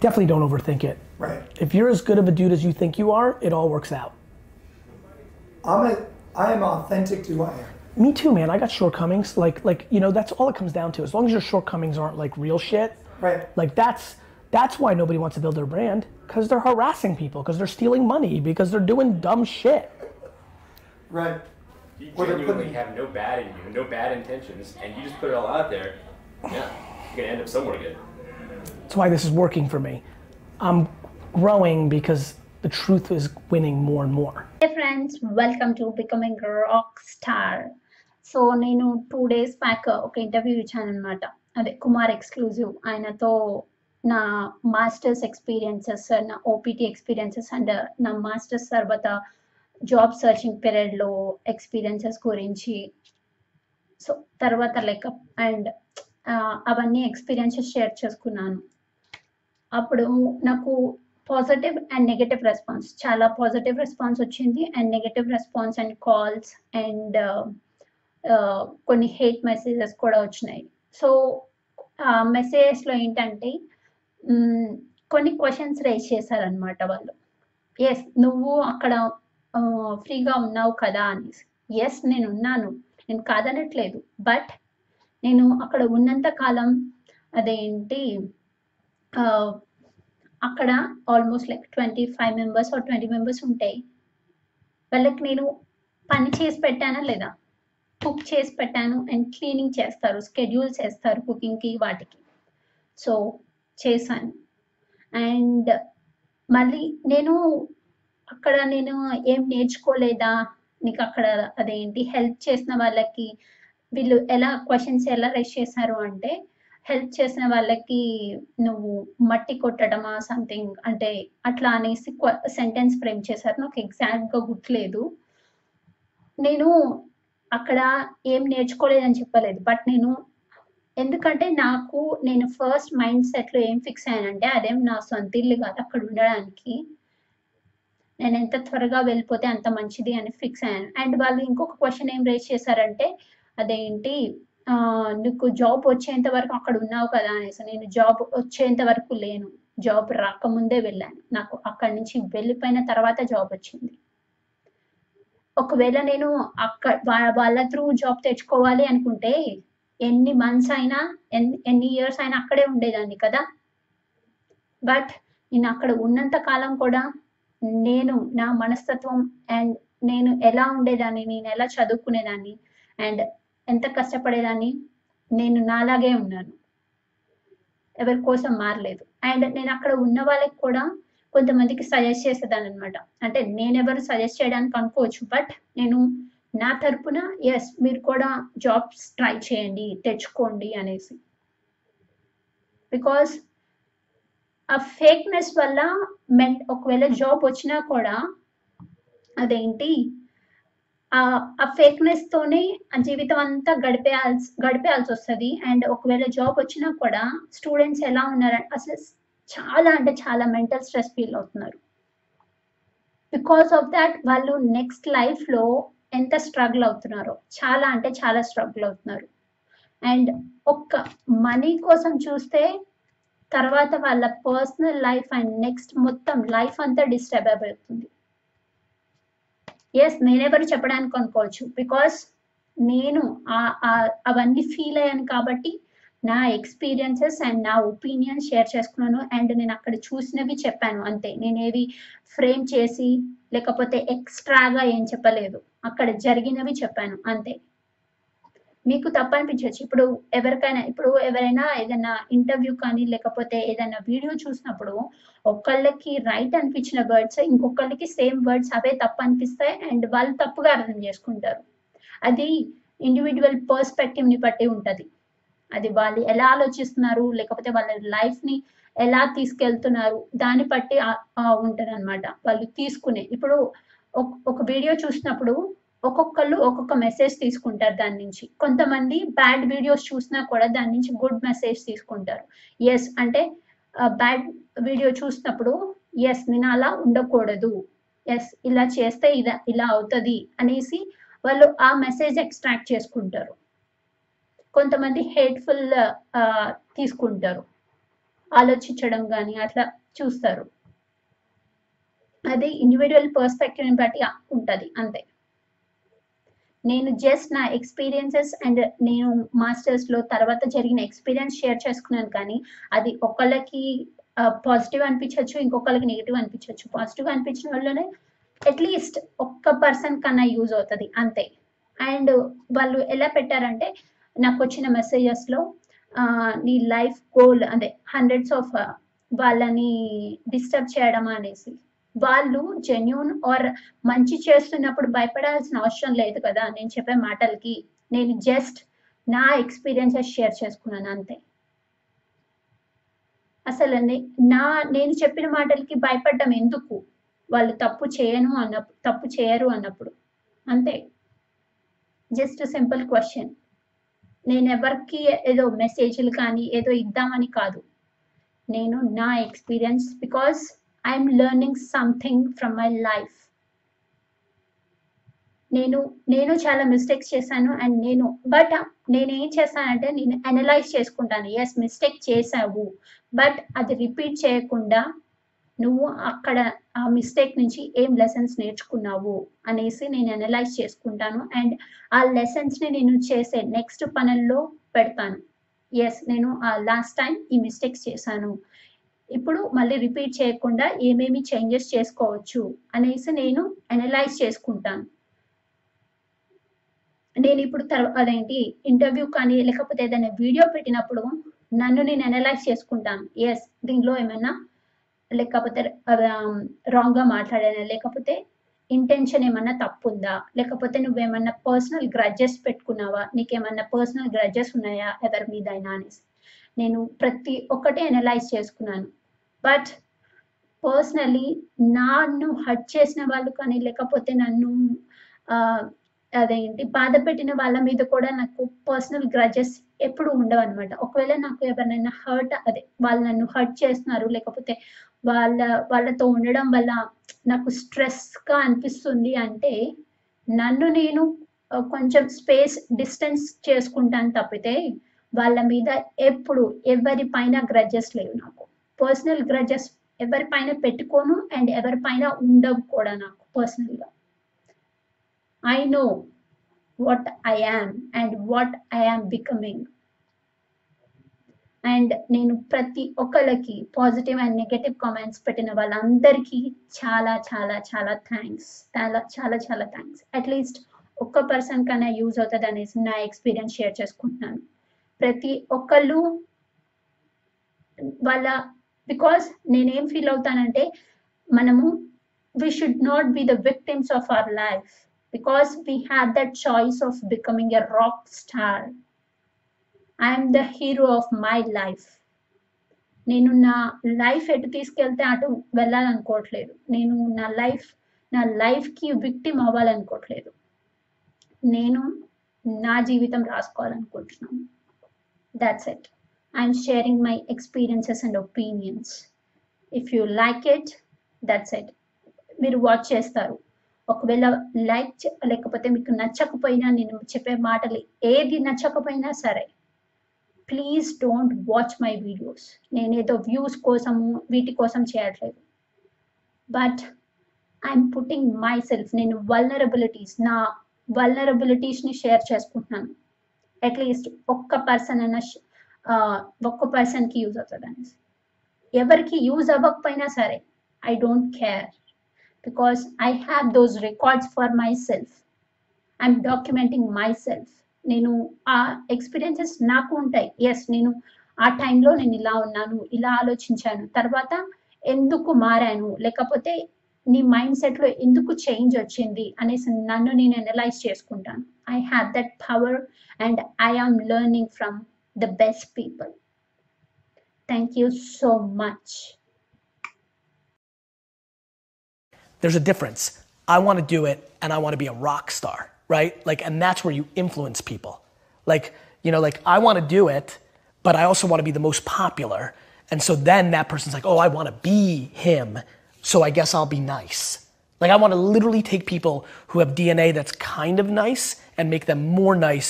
Definitely don't overthink it. Right. If you're as good of a dude as you think you are, it all works out. I'm a, I am authentic to who I am. Me too, man. I got shortcomings. Like, like you know, that's all it comes down to. As long as your shortcomings aren't like real shit, Right. like that's that's why nobody wants to build their brand because they're harassing people, because they're stealing money, because they're doing dumb shit. Right. You genuinely putting- have no bad in you, no bad intentions, and you just put it all out there. Yeah, you're gonna end up somewhere good. That's why this is working for me. I'm growing because the truth is winning more and more. Hey friends welcome to becoming rock star so నేను two days back ఒక interview ఇచ్చాను అనమాట అదే Kumar exclusive ఆయనతో నా masters experiences నా OPT experiences and నా masters తర్వాత జాబ్ సర్చింగ్ పీరియడ్లో ఎక్స్పీరియన్సెస్ గురించి. సో తర్వాత లైక్ అండ్ అవన్నీ ఎక్స్పీరియన్సెస్ షేర్ చేసుకున్నాను. అప్పుడు నాకు పాజిటివ్ అండ్ నెగటివ్ రెస్పాన్స్ చాలా పాజిటివ్ రెస్పాన్స్ వచ్చింది and negative response and calls and కొన్ని హేట్ మెసేజెస్ కూడా వచ్చినాయి. సో ఆ మెసేజెస్లో ఏంటంటే కొన్ని క్వశ్చన్స్ రేస్ చేశారనమాట వాళ్ళు. ఎస్ నువ్వు అక్కడ ఫ్రీగా ఉన్నావు కదా అనేసి. ఎస్ నేను ఉన్నాను. నేను కాదనట్లేదు. బట్ నేను అక్కడ ఉన్నంత కాలం అదేంటి అక్కడ almost like twenty five members or twenty members ఉంటాయి. వాళ్ళకి నేను పని చేసి పెట్టానా లేదా? కుక్ చేసి పెట్టాను అండ్ క్లీనింగ్ చేస్తారు స్కెడ్యూల్ చేస్తారు కుకింగ్కి వాటికి. సో చేశాను. అండ్ మళ్ళీ నేను అక్కడ నేను ఏం నేర్చుకోలేదా? నీకు అక్కడ అదేంటి? హెల్ప్ చేసిన వాళ్ళకి వీళ్ళు ఎలా క్వశ్చన్స్ ఎలా రైస్ చేశారు అంటే హెల్ప్ చేసిన వాళ్ళకి నువ్వు మట్టి కొట్టడమా సంథింగ్ అంటే అట్లా అనేసి సెంటెన్స్ ఫ్రేమ్ చేశారు. నాకు ఎగ్జాక్ట్గా గుర్తులేదు. నేను అక్కడ ఏం నేర్చుకోలేదని చెప్పలేదు. బట్ నేను ఎందుకంటే నాకు నేను ఫస్ట్ మైండ్ సెట్లో ఏం ఫిక్స్ అయ్యానంటే అదేం నా సొంత ఇల్లు కాదు. అక్కడ ఉండడానికి నేను ఎంత త్వరగా వెళ్ళిపోతే అంత మంచిది అని ఫిక్స్ అయ్యాను. అండ్ వాళ్ళు ఇంకొక క్వశ్చన్ ఏం రేస్ చేశారంటే అదేంటి నీకు జాబ్ వచ్చేంత వరకు అక్కడ ఉన్నావు కదా అనేసి నేను జాబ్ వచ్చేంత వరకు లేను. జాబ్ రాకముందే వెళ్ళాను. నాకు అక్కడి నుంచి వెళ్ళిపోయిన తర్వాత జాబ్ వచ్చింది. ఒకవేళ నేను అక్కడ వాళ్ళ త్రూ జాబ్ తెచ్చుకోవాలి అనుకుంటే ఎన్ని మంత్స్ అయినా ఎన్ని ఎన్ని ఇయర్స్ అయినా అక్కడే ఉండేదాన్ని కదా. బట్ నేను అక్కడ ఉన్నంత కాలం కూడా నేను నా మనస్తత్వం అండ్ నేను ఎలా ఉండేదాన్ని నేను ఎలా చదువుకునేదాన్ని అండ్ ఎంత కష్టపడేదాన్ని? నేను నాలాగే ఉన్నాను. ఎవరి కోసం మారలేదు. అండ్ నేను అక్కడ ఉన్న వాళ్ళకి కూడా కొంతమందికి సజెస్ట్ చేసేదాన్ని అనమాట అంటే నేను ఎవరు సజెస్ట్ చేయడానికి అనుకోవచ్చు బట్ నేను నా తరపున ఎస్ మీరు కూడా జాబ్స్ ట్రై చేయండి తెచ్చుకోండి అనేసి. బికాస్ ఆ ఫేక్నెస్ వల్ల మెన్ ఒకవేళ జాబ్ వచ్చినా కూడా అదేంటి? ఆ ఫేక్నెస్ తోనే ఆ జీవితం అంతా గడిపేయాల్సి గడిపేయాల్సి వస్తుంది అండ్ ఒకవేళ జాబ్ వచ్చినా కూడా స్టూడెంట్స్ ఎలా ఉన్నారు అసలు చాలా అంటే చాలా మెంటల్ స్ట్రెస్ ఫీల్ అవుతున్నారు. బికాస్ ఆఫ్ దాట్ వాళ్ళు నెక్స్ట్ లైఫ్లో ఎంత స్ట్రగుల్ అవుతున్నారో చాలా అంటే చాలా స్ట్రగుల్ అవుతున్నారు. అండ్ ఒక్క మనీ కోసం చూస్తే తర్వాత వాళ్ళ పర్సనల్ లైఫ్ అండ్ నెక్స్ట్ మొత్తం లైఫ్ అంతా డిస్టర్బ్ అయిపోతుంది. ఎస్ నేనెవరు చెప్పడానికి అనుకోవచ్చు. బికాస్ నేను అవన్నీ ఫీల్ అయ్యాను కాబట్టి నా ఎక్స్పీరియన్సెస్ అండ్ నా ఒపీనియన్ షేర్ చేసుకున్నాను. అండ్ నేను అక్కడ చూసినవి చెప్పాను అంతే. నేనేవి ఫ్రేమ్ చేసి లేకపోతే ఎక్స్ట్రాగా ఏం చెప్పలేదు. అక్కడ జరిగినవి చెప్పాను అంతే. మీకు తప్పు అనిపించవచ్చు ఇప్పుడు ఎవరికైనా ఇప్పుడు ఎవరైనా ఏదైనా ఇంటర్వ్యూ కానీ లేకపోతే ఏదైనా వీడియో చూసినప్పుడు ఒకళ్ళకి రైట్ అనిపించిన వర్డ్స్ ఇంకొకళ్ళకి సేమ్ వర్డ్స్ అవే తప్పు అనిపిస్తాయి అండ్ వాళ్ళు తప్పుగా అర్థం చేసుకుంటారు. అది ఇండివిజువల్ పర్స్పెక్టివ్ని బట్టి ఉంటది. అది వాళ్ళు ఎలా ఆలోచిస్తున్నారు లేకపోతే వాళ్ళ లైఫ్ని ఎలా తీసుకెళ్తున్నారు దాన్ని బట్టి ఉంటది అనమాట వాళ్ళు తీసుకునే ఇప్పుడు ఒక వీడియో చూసినప్పుడు ఒక్కొక్కళ్ళు ఒక్కొక్క మెసేజ్ తీసుకుంటారు దాని నుంచి. కొంతమంది బ్యాడ్ వీడియోస్ చూసినా కూడా దాని నుంచి గుడ్ మెసేజ్ తీసుకుంటారు. ఎస్ అంటే బ్యాడ్ వీడియో చూసినప్పుడు ఎస్ నేను అలా ఉండకూడదు. ఎస్ ఇలా చేస్తే ఇలా ఇలా అవుతుంది అనేసి వాళ్ళు ఆ మెసేజ్ ఎక్స్ట్రాక్ట్ చేసుకుంటారు. కొంతమంది హేట్ఫుల్ తీసుకుంటారు. ఆలోచించడం కానీ అట్లా చూస్తారు. అది ఇండివిజువల్ పర్స్పెక్టివ్ని బట్టి ఉంటుంది. అంతే. నేను జస్ట్ నా ఎక్స్పీరియన్సెస్ అండ్ నేను మాస్టర్స్లో తర్వాత జరిగిన ఎక్స్పీరియన్స్ షేర్ చేసుకున్నాను కానీ అది ఒకళ్ళకి పాజిటివ్ అనిపించవచ్చు ఇంకొకరికి నెగిటివ్ అనిపించవచ్చు పాజిటివ్ అనిపించిన వాళ్ళనే అట్లీస్ట్ ఒక్క పర్సన్ కన్నా యూజ్ అవుతుంది అంతే. అండ్ వాళ్ళు ఎలా పెట్టారంటే నాకు వచ్చిన మెసేజెస్లో నీ లైఫ్ గోల్ అదే హండ్రెడ్స్ ఆఫ్ వాళ్ళని డిస్టర్బ్ చేయడం అనేసి. వాళ్ళు జెన్యున్ ఆర్ మంచి చేస్తున్నప్పుడు భయపడాల్సిన అవసరం లేదు కదా? నేను చెప్పే మాటలకి. నేను జస్ట్ నా ఎక్స్పీరియన్సెస్ షేర్ చేసుకున్నాను అంతే. అసలు నా నేను చెప్పిన మాటలకి భయపడడం ఎందుకు? వాళ్ళు తప్పు చేయను అన్నప్పుడు తప్పు చేయరు అన్నప్పుడు. అంతే. జస్ట్ సింపుల్ క్వశ్చన్ నేను ఎవరికి ఏదో మెసేజ్లు కానీ ఏదో ఇద్దామని కాదు. నేను నా experience because I am learning something from my life నేను నేను చాలా మిస్టేక్స్ చేశాను అండ్ నేను బట్ uh, నేను ఏం చేస్తానంటే నేను అనలైజ్ చేసుకుంటాను. ఎస్ మిస్టేక్ చేశావు బట్ అది రిపీట్ చేయకుండా నువ్వు అక్కడ ఆ మిస్టేక్ నుంచి ఏం లెసన్స్ నేర్చుకున్నావు అనేసి నేను అనలైజ్ చేసుకుంటాను అండ్ ఆ లెసన్స్ని నేను చేసే నెక్స్ట్ పనుల్లో పెడతాను. ఎస్ నేను ఆ లాస్ట్ టైం ఈ మిస్టేక్స్ చేశాను. ఇప్పుడు మళ్ళీ రిపీట్ చేయకుండా ఏమేమి చేంజెస్ చేసుకోవచ్చు అనేసి నేను అనలైజ్ చేసుకుంటాను. నేను ఇప్పుడు తర్వాత అదేంటి ఇంటర్వ్యూ కానీ లేకపోతే ఏదైనా వీడియో పెట్టినప్పుడు నన్ను నేను అనలైజ్ చేసుకుంటాను. ఎస్ దీనిలో ఏమైనా లేకపోతే రాంగ్గా మాట్లాడానా? లేకపోతే ఇంటెన్షన్ ఏమన్నా తప్పు ఉందా లేకపోతే నువ్వేమన్నా పర్సనల్ గ్రడ్జెస్ పెట్టుకున్నావా? నీకేమన్నా పర్సనల్ గ్రడ్జెస్ ఉన్నాయా ఎవరి మీద అయినా అనేసి. నేను ప్రతి ఒక్కటి అనలైజ్ చేసుకున్నాను. బట్ పర్సనలీ నన్ను హర్ట్ చేసిన వాళ్ళు కానీ లేకపోతే నన్ను అదేంటి బాధ పెట్టిన వాళ్ళ మీద కూడా నాకు పర్సనల్ గ్రజెస్ ఎప్పుడు ఉండవు అనమాట ఒకవేళ నాకు ఎవరినైనా హర్ట్ అదే వాళ్ళు నన్ను హర్ట్ చేస్తున్నారు లేకపోతే వాళ్ళ వాళ్ళతో ఉండడం వల్ల నాకు స్ట్రెస్గా అనిపిస్తుంది అంటే నన్ను నేను కొంచెం స్పేస్ డిస్టెన్స్ చేసుకుంటాను తప్పితే వాళ్ళ మీద ఎప్పుడు ఎవరి పైన గ్రడ్జెస్ లేవు నాకు. పర్సనల్ గ్రజెస్ ఎవరిపైన పెట్టుకోను అండ్ ఎవరిపైన ఉండవు కూడా నాకు పర్సనల్గా I know what I am and what I am becoming and నేను ప్రతి ఒక్కరికి పాజిటివ్ అండ్ నెగటివ్ కామెంట్స్ పెట్టిన వాళ్ళందరికీ చాలా చాలా చాలా థ్యాంక్స్ చాలా చాలా చాలా థ్యాంక్స్ అట్లీస్ట్ ఒక్క పర్సన్ కన్నా యూజ్ అవుతుంది అనేసి నా ఎక్స్పీరియన్స్ షేర్ చేసుకుంటున్నాను. ప్రతి ఒక్కళ్ళు వాళ్ళ బికాస్ నేనేం ఫీల్ అవుతానంటే మనము we should not be the victims of our life because we have that choice of becoming a rock star I'm the hero of my life నేను నా లైఫ్ ఎటు తీసుకెళ్తే అటు వెళ్ళాలనుకోవట్లేదు. నేను నా లైఫ్ నా లైఫ్కి విక్టిమ్ అవ్వాలనుకోవట్లేదు. నేను నా జీవితం రాసుకోవాలనుకుంటున్నాను. That's it I'm sharing my experiences and opinions if you like it that's it మీరు వాచ్ చేస్తారు. ఒకవేళ లైక్ లేకపోతే మీకు నచ్చకపోయినా నేను చెప్పే మాటలు ఏది నచ్చకపోయినా సరే please don't watch my videos నేనేదో వ్యూస్ కోసము వీటి కోసం చేయట్లేదు. But I'm putting myself నేను వల్నరబిలిటీస్ నా వల్నరబిలిటీస్ని షేర్ చేసుకుంటున్నాను. అట్లీస్ట్ ఒక్క పర్సన్ అయినా ఒక్క పర్సన్కి యూజ్ అవుతుంది అనేసి. ఎవరికి యూజ్ అవ్వకపోయినా సరే I don't care. Because I have those records for myself I'm documenting myself నేను ఆ ఎక్స్పీరియన్సెస్ నాకు ఉంటాయి. ఎస్ నేను ఆ టైంలో నేను ఇలా ఉన్నాను ఇలా ఆలోచించాను. తర్వాత ఎందుకు మారాను? లేకపోతే నీ మైండ్ సెట్లో ఎందుకు చేంజ్ వచ్చింది? అనేసి నన్ను నేను అనలైజ్ చేసుకుంటాను. I have that power and I am learning from the best people. Thank you so much. There's a difference. I want to do it and I want to be a rock star, right? Like, and that's where you influence people. Like, you know, like I want to do it, but I also want to be the most popular. And so then that person's like, oh, I want to be him, so I guess I'll be nice. Like, I want to literally take people who have DNA that's kind of nice and make them more nice